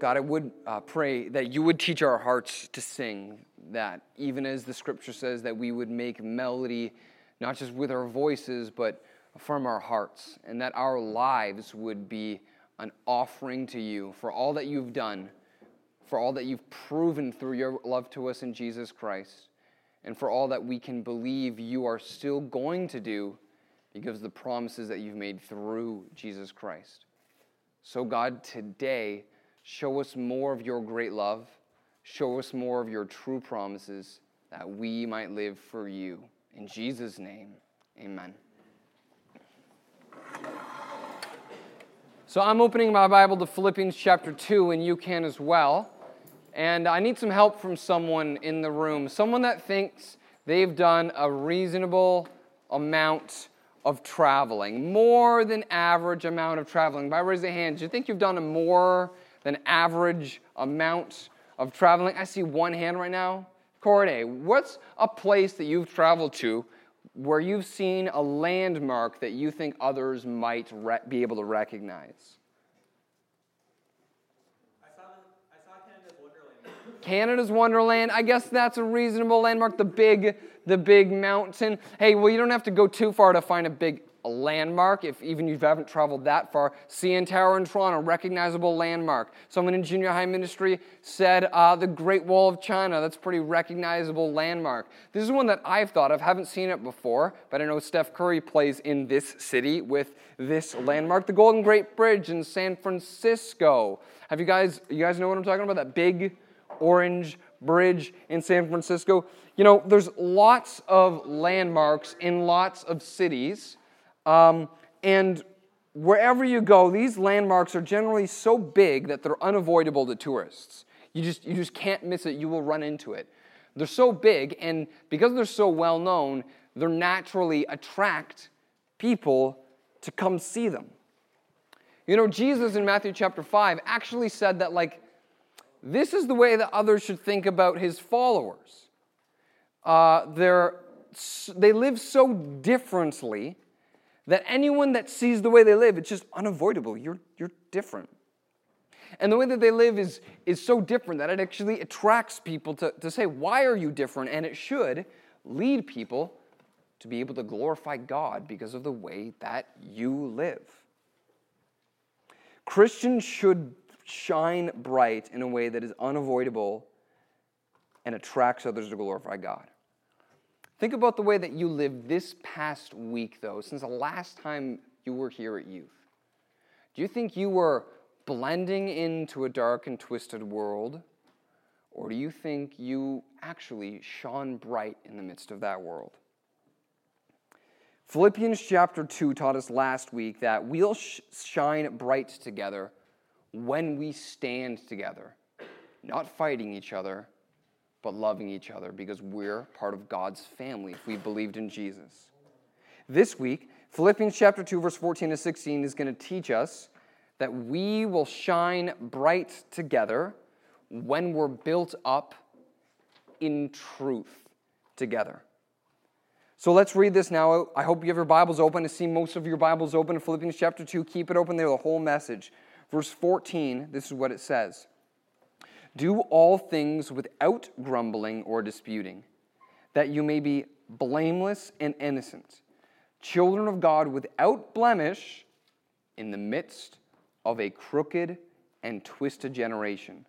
God, I would uh, pray that you would teach our hearts to sing, that even as the scripture says, that we would make melody not just with our voices, but from our hearts, and that our lives would be an offering to you for all that you've done, for all that you've proven through your love to us in Jesus Christ, and for all that we can believe you are still going to do because of the promises that you've made through Jesus Christ. So, God, today, show us more of your great love. Show us more of your true promises that we might live for you. In Jesus' name, amen. So, I'm opening my Bible to Philippians chapter 2, and you can as well. And I need some help from someone in the room, someone that thinks they've done a reasonable amount of traveling, more than average amount of traveling. By raising hand, do you think you've done a more than average amount of traveling? I see one hand right now. Corday, what's a place that you've traveled to where you've seen a landmark that you think others might re- be able to recognize? I saw, I saw Canada's, Wonderland. Canada's Wonderland. I guess that's a reasonable landmark. The big, the big mountain. Hey, well, you don't have to go too far to find a big landmark. If even you haven't traveled that far, CN Tower in Toronto, recognizable landmark. Someone in junior high ministry said uh, the Great Wall of China. That's pretty recognizable landmark. This is one that I've thought of. Haven't seen it before, but I know Steph Curry plays in this city with this landmark. The Golden Gate Bridge in San Francisco. Have you guys? You guys know what I'm talking about? That big Orange Bridge in San Francisco. You know, there's lots of landmarks in lots of cities. Um, and wherever you go, these landmarks are generally so big that they're unavoidable to tourists. You just, you just can't miss it. You will run into it. They're so big, and because they're so well known, they naturally attract people to come see them. You know, Jesus in Matthew chapter 5 actually said that, like, this is the way that others should think about his followers. Uh, they're, they live so differently that anyone that sees the way they live, it's just unavoidable. You're, you're different. And the way that they live is, is so different that it actually attracts people to, to say, Why are you different? And it should lead people to be able to glorify God because of the way that you live. Christians should shine bright in a way that is unavoidable and attracts others to glorify God. Think about the way that you lived this past week, though, since the last time you were here at youth. Do you think you were blending into a dark and twisted world? Or do you think you actually shone bright in the midst of that world? Philippians chapter 2 taught us last week that we'll sh- shine bright together when we stand together, not fighting each other, but loving each other because we're part of God's family if we believed in Jesus. This week, Philippians chapter 2 verse 14 to 16 is going to teach us that we will shine bright together when we're built up in truth together. So let's read this now. I hope you have your Bibles open. to see most of your Bibles open in Philippians chapter 2. Keep it open there, the whole message. Verse 14, this is what it says Do all things without grumbling or disputing, that you may be blameless and innocent, children of God without blemish in the midst of a crooked and twisted generation,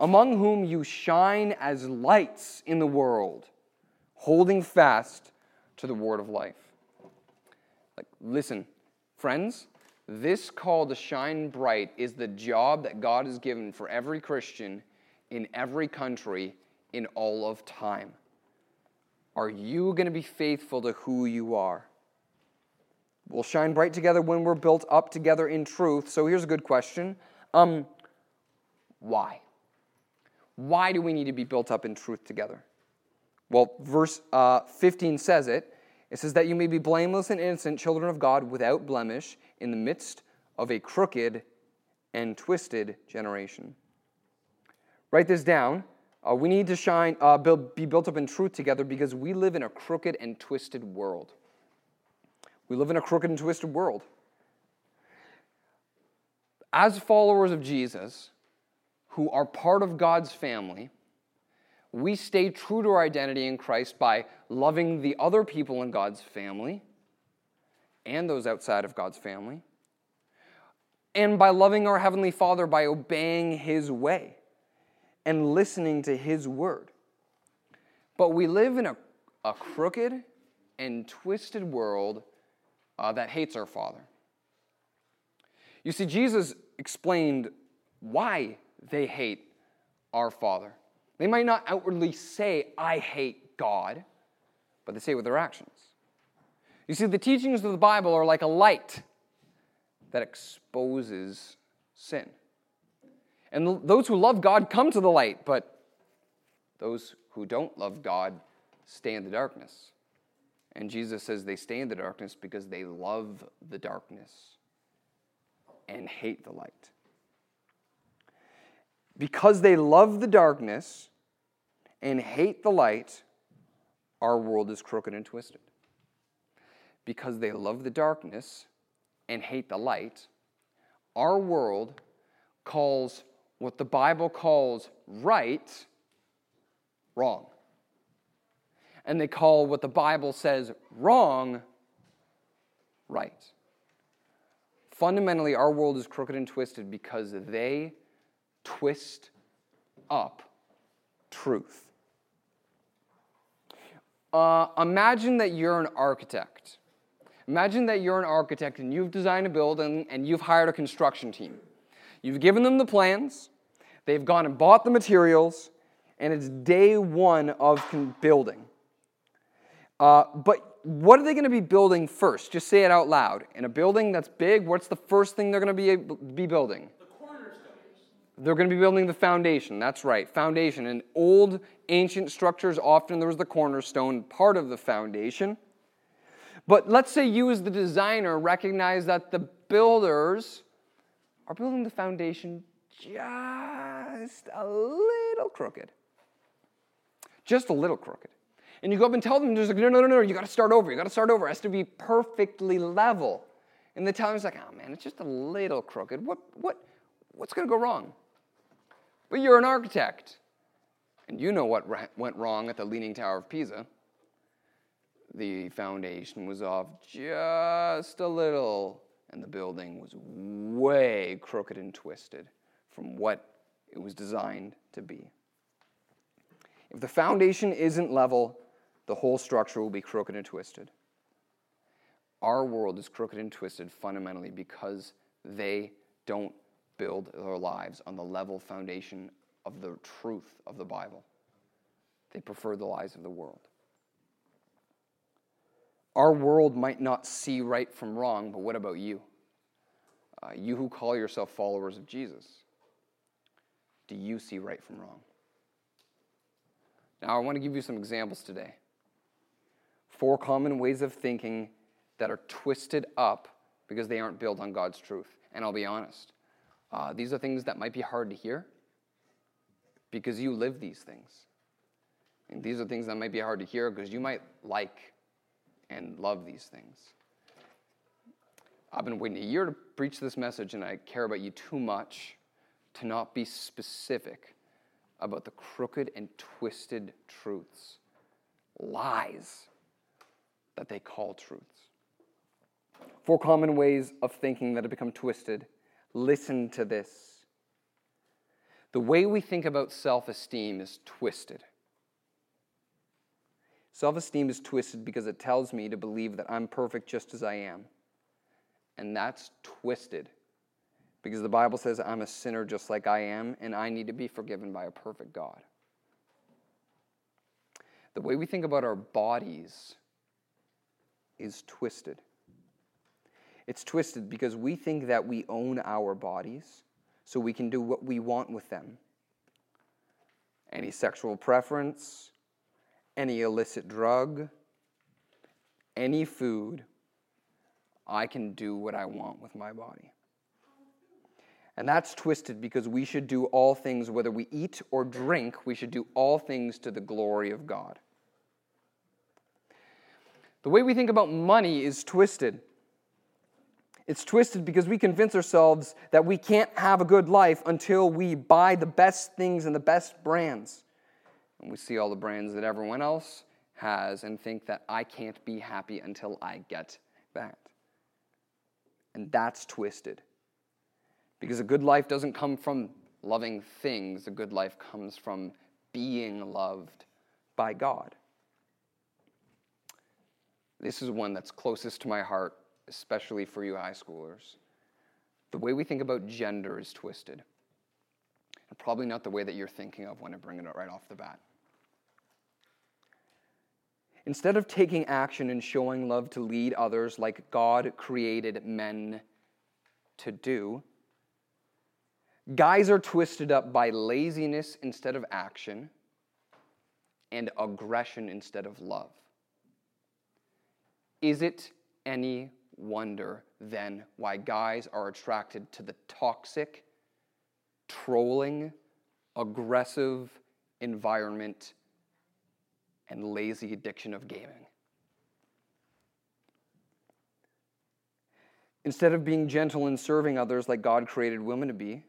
among whom you shine as lights in the world, holding fast to the word of life. Like, listen, friends, this call to shine bright is the job that God has given for every Christian in every country in all of time. Are you going to be faithful to who you are? We'll shine bright together when we're built up together in truth. So here's a good question um, Why? Why do we need to be built up in truth together? Well, verse uh, 15 says it. It says that you may be blameless and innocent, children of God, without blemish, in the midst of a crooked and twisted generation. Write this down. Uh, we need to shine, uh, build, be built up in truth together because we live in a crooked and twisted world. We live in a crooked and twisted world. As followers of Jesus, who are part of God's family, we stay true to our identity in Christ by loving the other people in God's family and those outside of God's family, and by loving our Heavenly Father by obeying His way and listening to His word. But we live in a, a crooked and twisted world uh, that hates our Father. You see, Jesus explained why they hate our Father. They might not outwardly say, I hate God, but they say it with their actions. You see, the teachings of the Bible are like a light that exposes sin. And those who love God come to the light, but those who don't love God stay in the darkness. And Jesus says they stay in the darkness because they love the darkness and hate the light. Because they love the darkness and hate the light, our world is crooked and twisted. Because they love the darkness and hate the light, our world calls what the Bible calls right wrong. And they call what the Bible says wrong right. Fundamentally, our world is crooked and twisted because they twist up truth. Uh, imagine that you're an architect. Imagine that you're an architect and you've designed a building and you've hired a construction team. You've given them the plans, they've gone and bought the materials, and it's day one of building. Uh, but what are they going to be building first? Just say it out loud. In a building that's big, what's the first thing they're going to be, be building? The cornerstones. They're going to be building the foundation. That's right, foundation. In old, ancient structures, often there was the cornerstone, part of the foundation. But let's say you, as the designer, recognize that the builders are building the foundation just a little crooked. Just a little crooked. And you go up and tell them, there's like, no, no, no, no, you got to start over. You got to start over. It has to be perfectly level. And the teller's like, oh man, it's just a little crooked. What, what, what's to go wrong? But you're an architect, and you know what went wrong at the Leaning Tower of Pisa. The foundation was off just a little, and the building was way crooked and twisted from what it was designed to be. If the foundation isn't level, the whole structure will be crooked and twisted. Our world is crooked and twisted fundamentally because they don't build their lives on the level foundation of the truth of the Bible. They prefer the lies of the world. Our world might not see right from wrong, but what about you? Uh, you who call yourself followers of Jesus, do you see right from wrong? Now, I want to give you some examples today. Four common ways of thinking that are twisted up because they aren't built on God's truth. And I'll be honest, uh, these are things that might be hard to hear because you live these things. And these are things that might be hard to hear because you might like and love these things. I've been waiting a year to preach this message, and I care about you too much to not be specific about the crooked and twisted truths, lies that they call truths. Four common ways of thinking that have become twisted Listen to this. The way we think about self esteem is twisted. Self esteem is twisted because it tells me to believe that I'm perfect just as I am. And that's twisted because the Bible says I'm a sinner just like I am, and I need to be forgiven by a perfect God. The way we think about our bodies is twisted. It's twisted because we think that we own our bodies, so we can do what we want with them. Any sexual preference, any illicit drug, any food, I can do what I want with my body. And that's twisted because we should do all things, whether we eat or drink, we should do all things to the glory of God. The way we think about money is twisted. It's twisted because we convince ourselves that we can't have a good life until we buy the best things and the best brands. And we see all the brands that everyone else has and think that I can't be happy until I get that. And that's twisted. Because a good life doesn't come from loving things, a good life comes from being loved by God. This is one that's closest to my heart, especially for you high schoolers. The way we think about gender is twisted. And probably not the way that you're thinking of when I bring it right off the bat. Instead of taking action and showing love to lead others like God created men to do, guys are twisted up by laziness instead of action and aggression instead of love. Is it any wonder then why guys are attracted to the toxic, trolling, aggressive environment and lazy addiction of gaming? Instead of being gentle and serving others like God created women to be,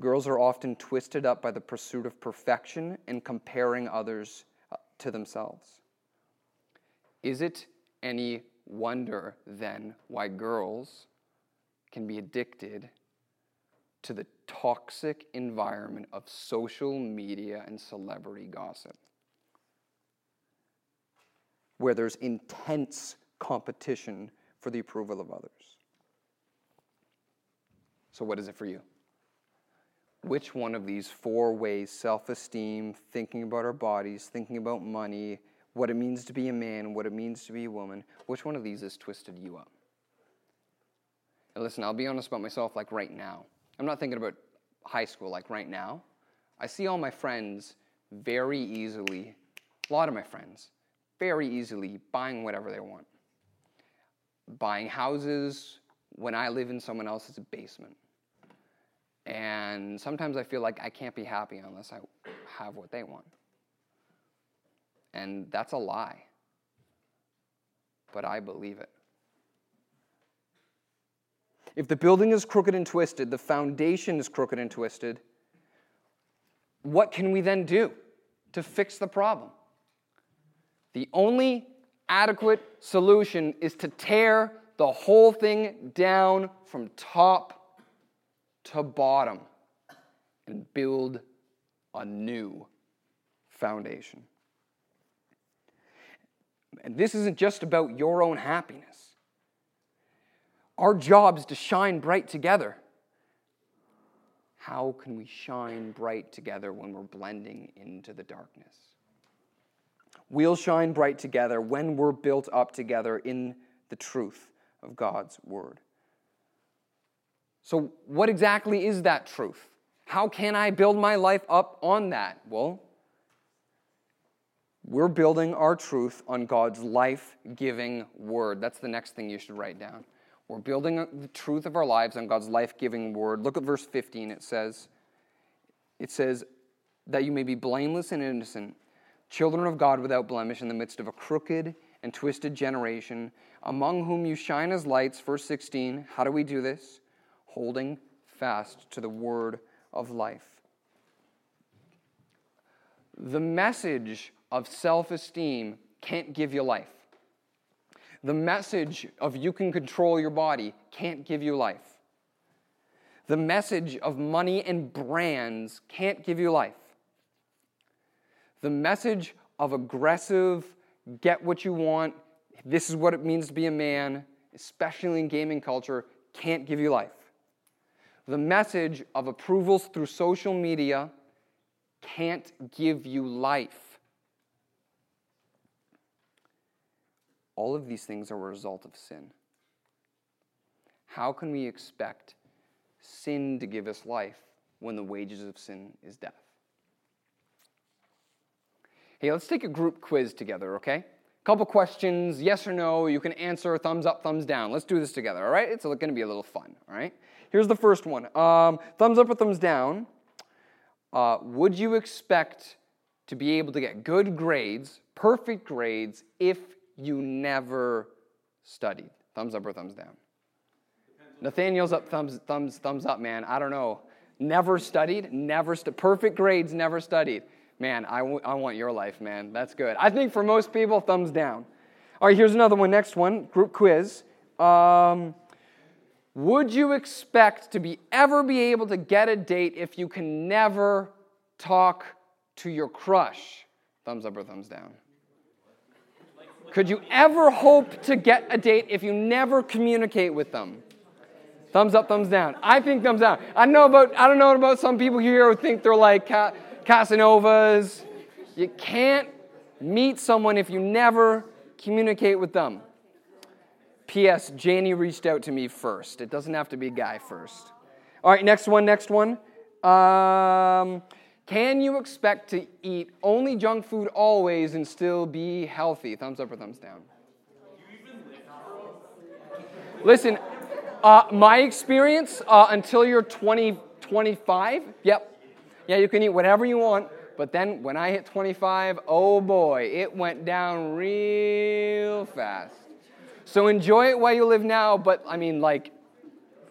girls are often twisted up by the pursuit of perfection and comparing others uh, to themselves. Is it any wonder then why girls can be addicted to the toxic environment of social media and celebrity gossip, where there's intense competition for the approval of others. So, what is it for you? Which one of these four ways self esteem, thinking about our bodies, thinking about money, what it means to be a man, what it means to be a woman, which one of these has twisted you up? And listen, I'll be honest about myself, like right now. I'm not thinking about high school, like right now. I see all my friends very easily, a lot of my friends, very easily buying whatever they want. Buying houses when I live in someone else's basement. And sometimes I feel like I can't be happy unless I have what they want. And that's a lie. But I believe it. If the building is crooked and twisted, the foundation is crooked and twisted, what can we then do to fix the problem? The only adequate solution is to tear the whole thing down from top to bottom and build a new foundation. And this isn't just about your own happiness. Our job is to shine bright together. How can we shine bright together when we're blending into the darkness? We'll shine bright together when we're built up together in the truth of God's Word. So, what exactly is that truth? How can I build my life up on that? Well, we're building our truth on God's life giving word. That's the next thing you should write down. We're building the truth of our lives on God's life giving word. Look at verse 15. It says, it says, that you may be blameless and innocent, children of God without blemish in the midst of a crooked and twisted generation, among whom you shine as lights. Verse 16. How do we do this? Holding fast to the word of life. The message of self esteem can't give you life. The message of you can control your body can't give you life. The message of money and brands can't give you life. The message of aggressive, get what you want, this is what it means to be a man, especially in gaming culture, can't give you life. The message of approvals through social media can't give you life. All of these things are a result of sin. How can we expect sin to give us life when the wages of sin is death? Hey, let's take a group quiz together, okay? Couple questions, yes or no. You can answer thumbs up, thumbs down. Let's do this together, all right? It's going to be a little fun, all right? Here's the first one um, thumbs up or thumbs down. Uh, would you expect to be able to get good grades, perfect grades, if you never studied? Thumbs up or thumbs down? Nathaniel's up, thumbs, thumbs, thumbs up, man. I don't know. Never studied, never, stu- perfect grades, never studied. Man, I, w- I want your life, man. That's good. I think for most people, thumbs down. All right, here's another one. Next one, group quiz. Um, would you expect to be ever be able to get a date if you can never talk to your crush? Thumbs up or thumbs down? Could you ever hope to get a date if you never communicate with them? Thumbs up, thumbs down. I think thumbs down. I know about I don't know about some people here who think they're like Casanovas. You can't meet someone if you never communicate with them. P.S. Janie reached out to me first. It doesn't have to be guy first. All right, next one, next one. Um, can you expect to eat only junk food always and still be healthy? Thumbs up or thumbs down? Listen, uh, my experience uh, until you're 20, 25, yep. Yeah, you can eat whatever you want. But then when I hit 25, oh boy, it went down real fast. So enjoy it while you live now, but I mean, like,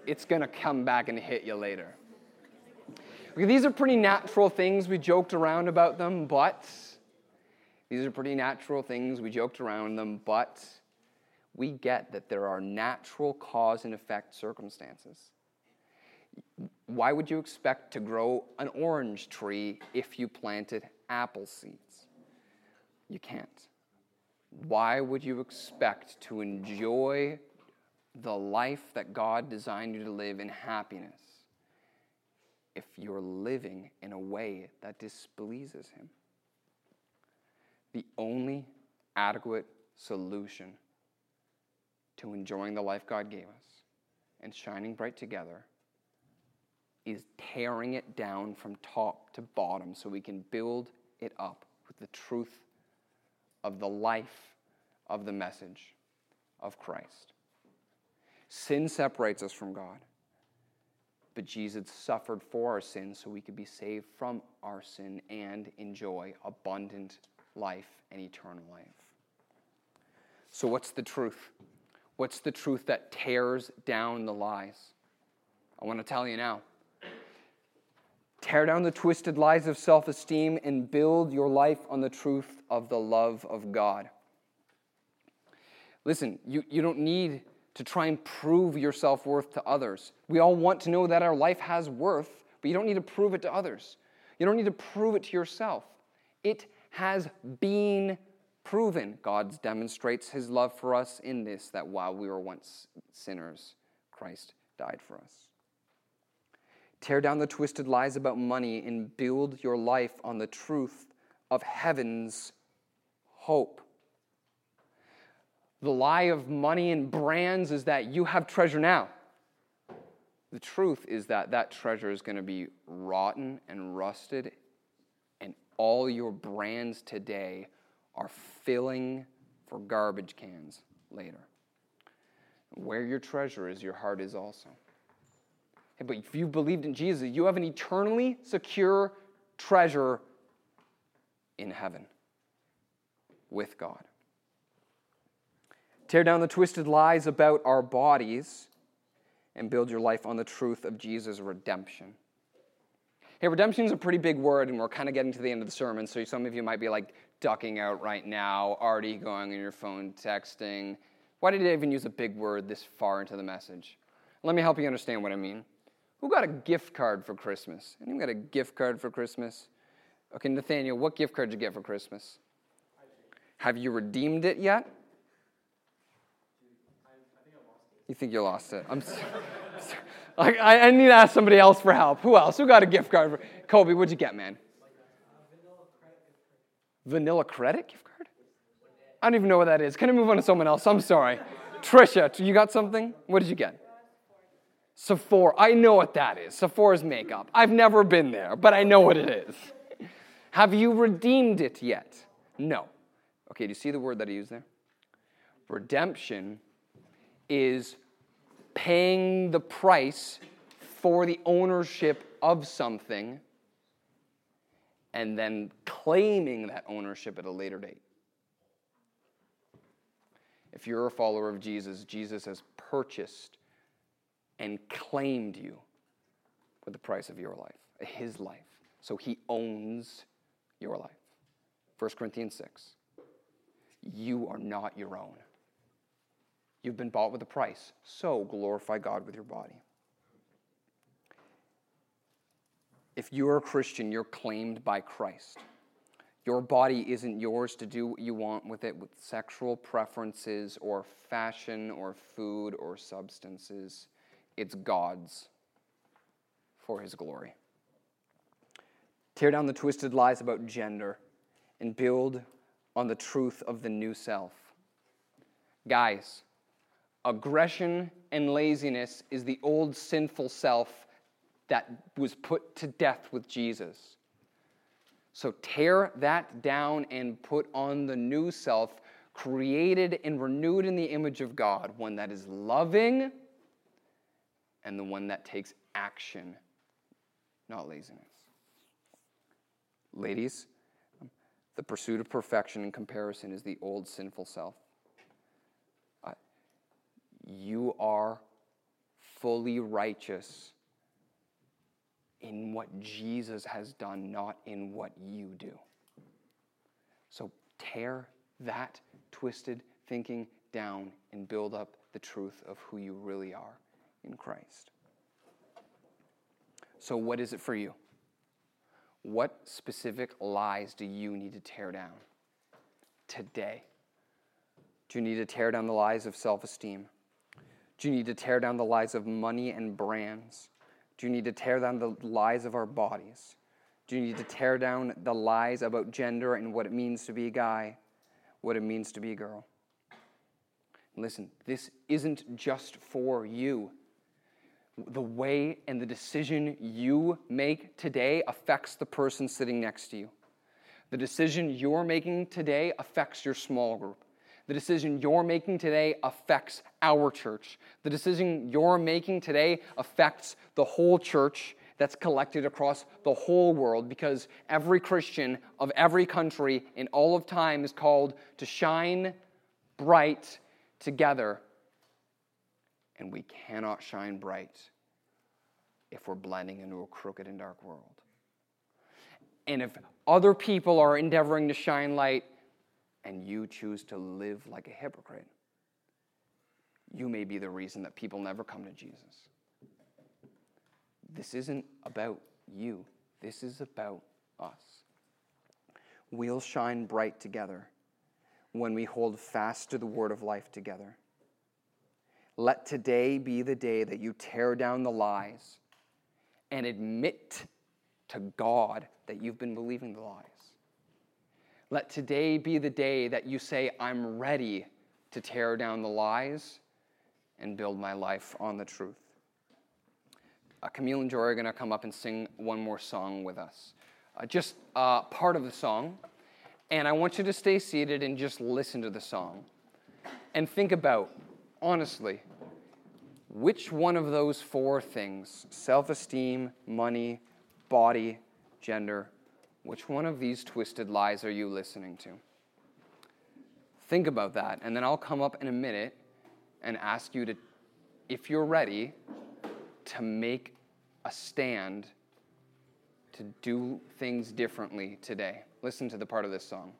it's gonna come back and hit you later. These are pretty natural things. We joked around about them, but these are pretty natural things. We joked around them, but we get that there are natural cause and effect circumstances. Why would you expect to grow an orange tree if you planted apple seeds? You can't. Why would you expect to enjoy the life that God designed you to live in happiness if you're living in a way that displeases Him? The only adequate solution to enjoying the life God gave us and shining bright together is tearing it down from top to bottom so we can build it up with the truth of the life of the message of Christ. Sin separates us from God, but Jesus suffered for our sins so we could be saved from our sin and enjoy abundant life and eternal life. So, what's the truth? What's the truth that tears down the lies? I want to tell you now. Tear down the twisted lies of self esteem and build your life on the truth of the love of God. Listen, you, you don't need to try and prove your self worth to others. We all want to know that our life has worth, but you don't need to prove it to others. You don't need to prove it to yourself. It has been proven. God demonstrates his love for us in this that while we were once sinners, Christ died for us. Tear down the twisted lies about money and build your life on the truth of heaven's hope. The lie of money and brands is that you have treasure now. The truth is that that treasure is going to be rotten and rusted, and all your brands today are filling for garbage cans later. Where your treasure is, your heart is also. But if you've believed in Jesus, you have an eternally secure treasure in heaven with God. Tear down the twisted lies about our bodies and build your life on the truth of Jesus' redemption. Hey, redemption is a pretty big word, and we're kind of getting to the end of the sermon, so some of you might be like ducking out right now, already going on your phone, texting. Why did I even use a big word this far into the message? Let me help you understand what I mean. Who got a gift card for Christmas? Anyone got a gift card for Christmas? Okay, Nathaniel, what gift card did you get for Christmas? Have you redeemed it yet? You think you lost it? I'm. I, I need to ask somebody else for help. Who else? Who got a gift card for Kobe? What'd you get, man? Vanilla credit gift card? I don't even know what that is. Can I move on to someone else? I'm sorry. Trisha, you got something? What did you get? Sephora. I know what that is. Sephora's makeup. I've never been there, but I know what it is. Have you redeemed it yet? No. Okay, do you see the word that I used there? Redemption is paying the price for the ownership of something and then claiming that ownership at a later date. If you're a follower of Jesus, Jesus has purchased and claimed you with the price of your life, his life. So he owns your life. 1 Corinthians 6. You are not your own. You've been bought with a price. So glorify God with your body. If you're a Christian, you're claimed by Christ. Your body isn't yours to do what you want with it with sexual preferences or fashion or food or substances. It's God's for His glory. Tear down the twisted lies about gender and build on the truth of the new self. Guys, aggression and laziness is the old sinful self that was put to death with Jesus. So tear that down and put on the new self, created and renewed in the image of God, one that is loving and the one that takes action, not laziness. Ladies, the pursuit of perfection and comparison is the old sinful self. You are fully righteous in what Jesus has done, not in what you do. So tear that twisted thinking down and build up the truth of who you really are in Christ. So, what is it for you? What specific lies do you need to tear down today? Do you need to tear down the lies of self esteem? Do you need to tear down the lies of money and brands? Do you need to tear down the lies of our bodies? Do you need to tear down the lies about gender and what it means to be a guy, what it means to be a girl? Listen, this isn't just for you. The way and the decision you make today affects the person sitting next to you. The decision you're making today affects your small group. The decision you're making today affects our church. The decision you're making today affects the whole church that's collected across the whole world because every Christian of every country in all of time is called to shine bright together. And we cannot shine bright if we're blending into a crooked and dark world. And if other people are endeavoring to shine light, and you choose to live like a hypocrite, you may be the reason that people never come to Jesus. This isn't about you, this is about us. We'll shine bright together when we hold fast to the word of life together. Let today be the day that you tear down the lies and admit to God that you've been believing the lies. Let today be the day that you say, I'm ready to tear down the lies and build my life on the truth. Uh, Camille and Jory are going to come up and sing one more song with us. Uh, just uh, part of the song. And I want you to stay seated and just listen to the song. And think about, honestly, which one of those four things self esteem, money, body, gender which one of these twisted lies are you listening to? Think about that, and then I'll come up in a minute and ask you to, if you're ready, to make a stand to do things differently today. Listen to the part of this song.